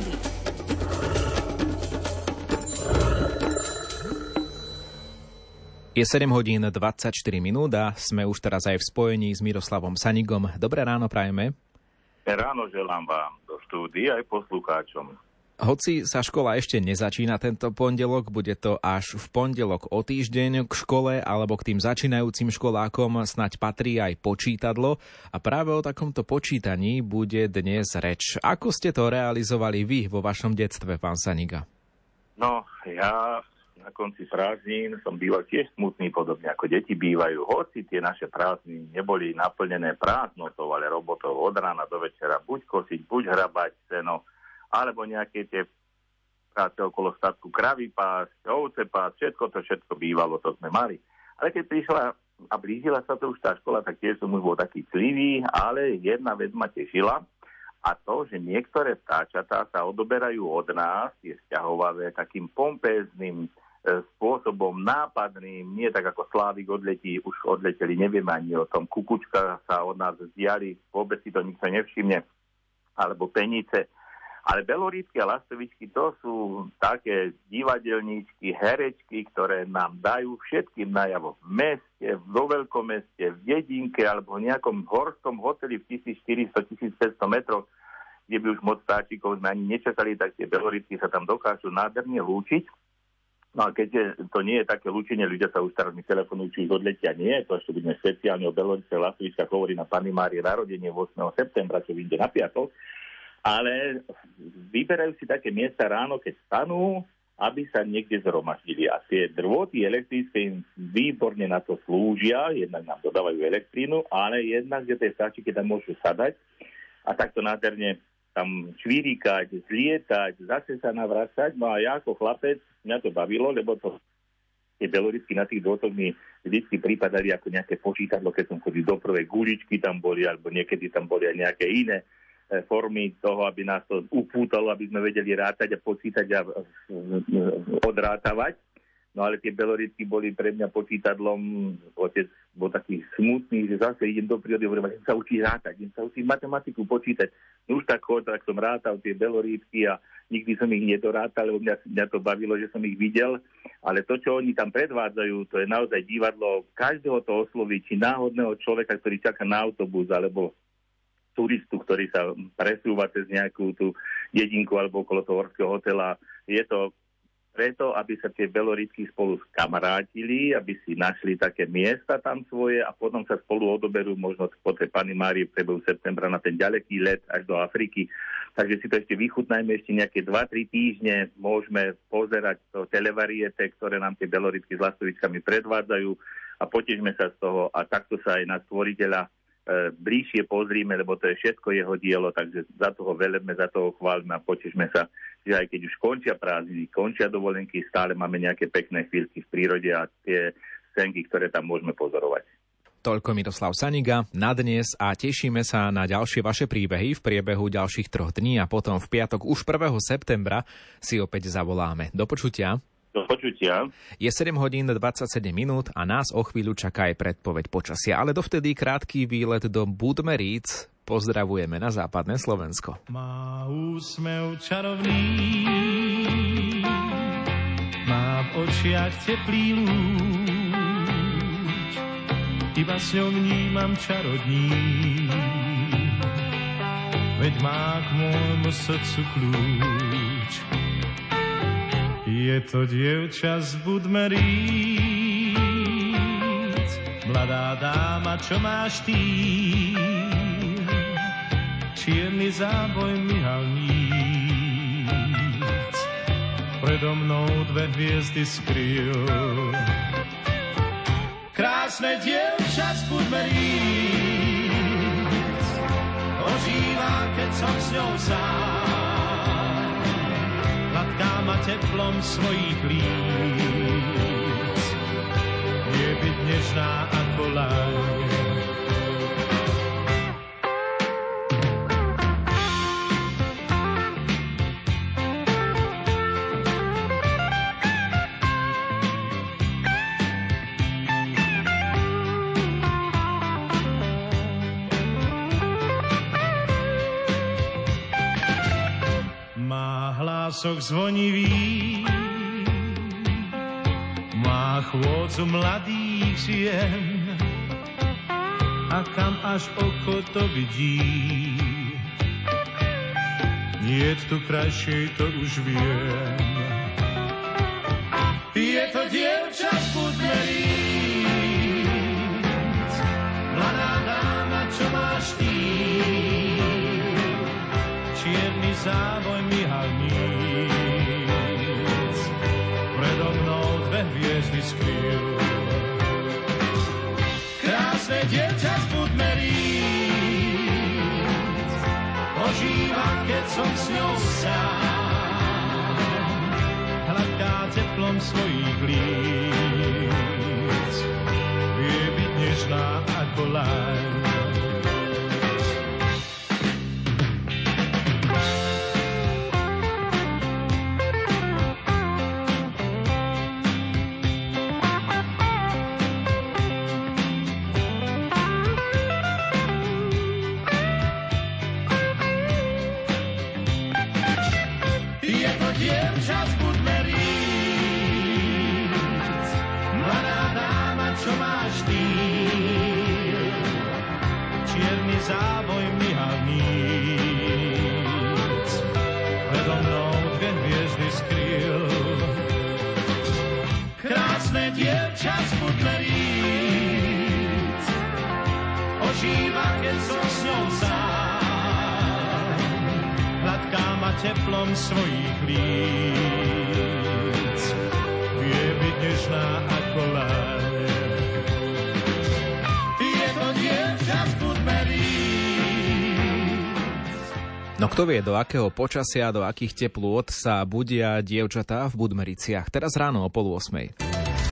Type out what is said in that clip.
prírody. Je 7 hodín 24 minút a sme už teraz aj v spojení s Miroslavom Sanigom. Dobré ráno prajeme. Ráno želám vám do štúdia aj poslucháčom. Hoci sa škola ešte nezačína tento pondelok, bude to až v pondelok o týždeň k škole alebo k tým začínajúcim školákom snať patrí aj počítadlo a práve o takomto počítaní bude dnes reč. Ako ste to realizovali vy vo vašom detstve, pán Saniga? No, ja na konci prázdnin som býval tiež smutný, podobne ako deti bývajú. Hoci tie naše prázdniny neboli naplnené prázdnotou, ale robotou od rána do večera. Buď kosiť, buď hrabať seno, alebo nejaké tie práce okolo statku kravy pás, ovce pás, všetko to všetko bývalo, to sme mali. Ale keď prišla a blížila sa to už tá škola, tak tiež som už bol taký clivý, ale jedna vec ma tešila, a to, že niektoré vtáčatá sa odoberajú od nás, je vzťahovavé takým pompézným E, spôsobom nápadným, nie tak ako Slávik odletí, už odleteli, neviem ani o tom, kukučka sa od nás vzdiali, vôbec si to nikto nevšimne, alebo penice. Ale belorítky a lastovičky to sú také divadelníčky, herečky, ktoré nám dajú všetkým najavo. V meste, vo veľkom meste, v dedinke alebo v nejakom horskom hoteli v 1400-1500 metroch, kde by už moc stáčikov sme ani nečakali, tak tie belorítky sa tam dokážu nádherne lúčiť. No a keďže to nie je také lúčenie, ľudia sa už teraz mi telefonujú, či už odletia. Nie, to ešte budeme špeciálne o Belorice Lasovička hovorí na Pani Márie narodenie 8. septembra, čo vyjde na piatok, ale vyberajú si také miesta ráno, keď stanú, aby sa niekde zhromaždili. A tie drôty elektrické im výborne na to slúžia, jednak nám dodávajú elektrínu, ale jednak, že tie stáčiky tam môžu sadať a takto nádherne tam švíríkať, zlietať, zase sa navracať. No a ja ako chlapec, mňa to bavilo, lebo to tie belorysky na tých dôtoch mi vždy pripadali ako nejaké počítadlo, keď som chodil do prvej guličky tam boli, alebo niekedy tam boli aj nejaké iné formy toho, aby nás to upútalo, aby sme vedeli rátať a počítať a odrátavať. No ale tie belorítky boli pre mňa počítadlom, otec bol taký smutný, že zase idem do prírody, hovorím, idem sa učiť rátať, idem sa učiť matematiku počítať. No už tak chod, tak som rátal tie belorítky a nikdy som ich nedorátal, lebo mňa, mňa to bavilo, že som ich videl. Ale to, čo oni tam predvádzajú, to je naozaj divadlo. Každého to osloví, či náhodného človeka, ktorý čaká na autobus, alebo turistu, ktorý sa presúva cez nejakú tú dedinku alebo okolo toho horského hotela. Je to preto, aby sa tie belorítky spolu skamarátili, aby si našli také miesta tam svoje a potom sa spolu odoberú možno po tej Pani Márii v septembra na ten ďaleký let až do Afriky. Takže si to ešte vychutnajme ešte nejaké 2-3 týždne, môžeme pozerať to televariete, ktoré nám tie belorítky s lastovičkami predvádzajú a potežme sa z toho a takto sa aj na stvoriteľa bližšie pozrime, lebo to je všetko jeho dielo, takže za toho velebme, za toho chválime a potežme sa, že aj keď už končia prázdniny, končia dovolenky, stále máme nejaké pekné chvíľky v prírode a tie scénky, ktoré tam môžeme pozorovať. Toľko Miroslav Saniga na dnes a tešíme sa na ďalšie vaše príbehy v priebehu ďalších troch dní a potom v piatok už 1. septembra si opäť zavoláme. Do počutia. Do počutia. Je 7 hodín 27 minút a nás o chvíľu čaká aj predpoveď počasia, ale dovtedy krátky výlet do Budmeríc. Pozdravujeme na západné Slovensko. Má úsmev čarovný, má v očiach teplý lúč, iba s ňou vnímam čarodní, veď má k môjmu srdcu kľúč. Je to dievča z Budmeríc, mladá dáma, čo máš ty? Čierny záboj myhalníc, predo mnou dve hviezdy skryl. Krásne dievča z Budmeríc, ožíva, keď som s ňou sám teplom svojich líc. Je byť nežná pások zvonivý má chôdzu mladých žien a kam až oko to vidí. Nie tu krajšej, to už viem. Je to dievča z Budmeríc, mladá dáma, čo máš ty. Čierny závoj skryl. Krásne dievča z Budmeríc, ožíva, keď som s ňou sám. Hladká teplom svojich líc, vie byť nežná ako láň. Čierny závoj mi halníc, predo mnou dve hviezdy skryl. Krásne dievča z Budmeríc, ožíva, keď som s ňou sám, hladká ma teplom svojich líc. Vie byť nežná ako láne. No kto vie, do akého počasia, do akých teplôt sa budia dievčatá v Budmericiach. Teraz ráno o pol 8.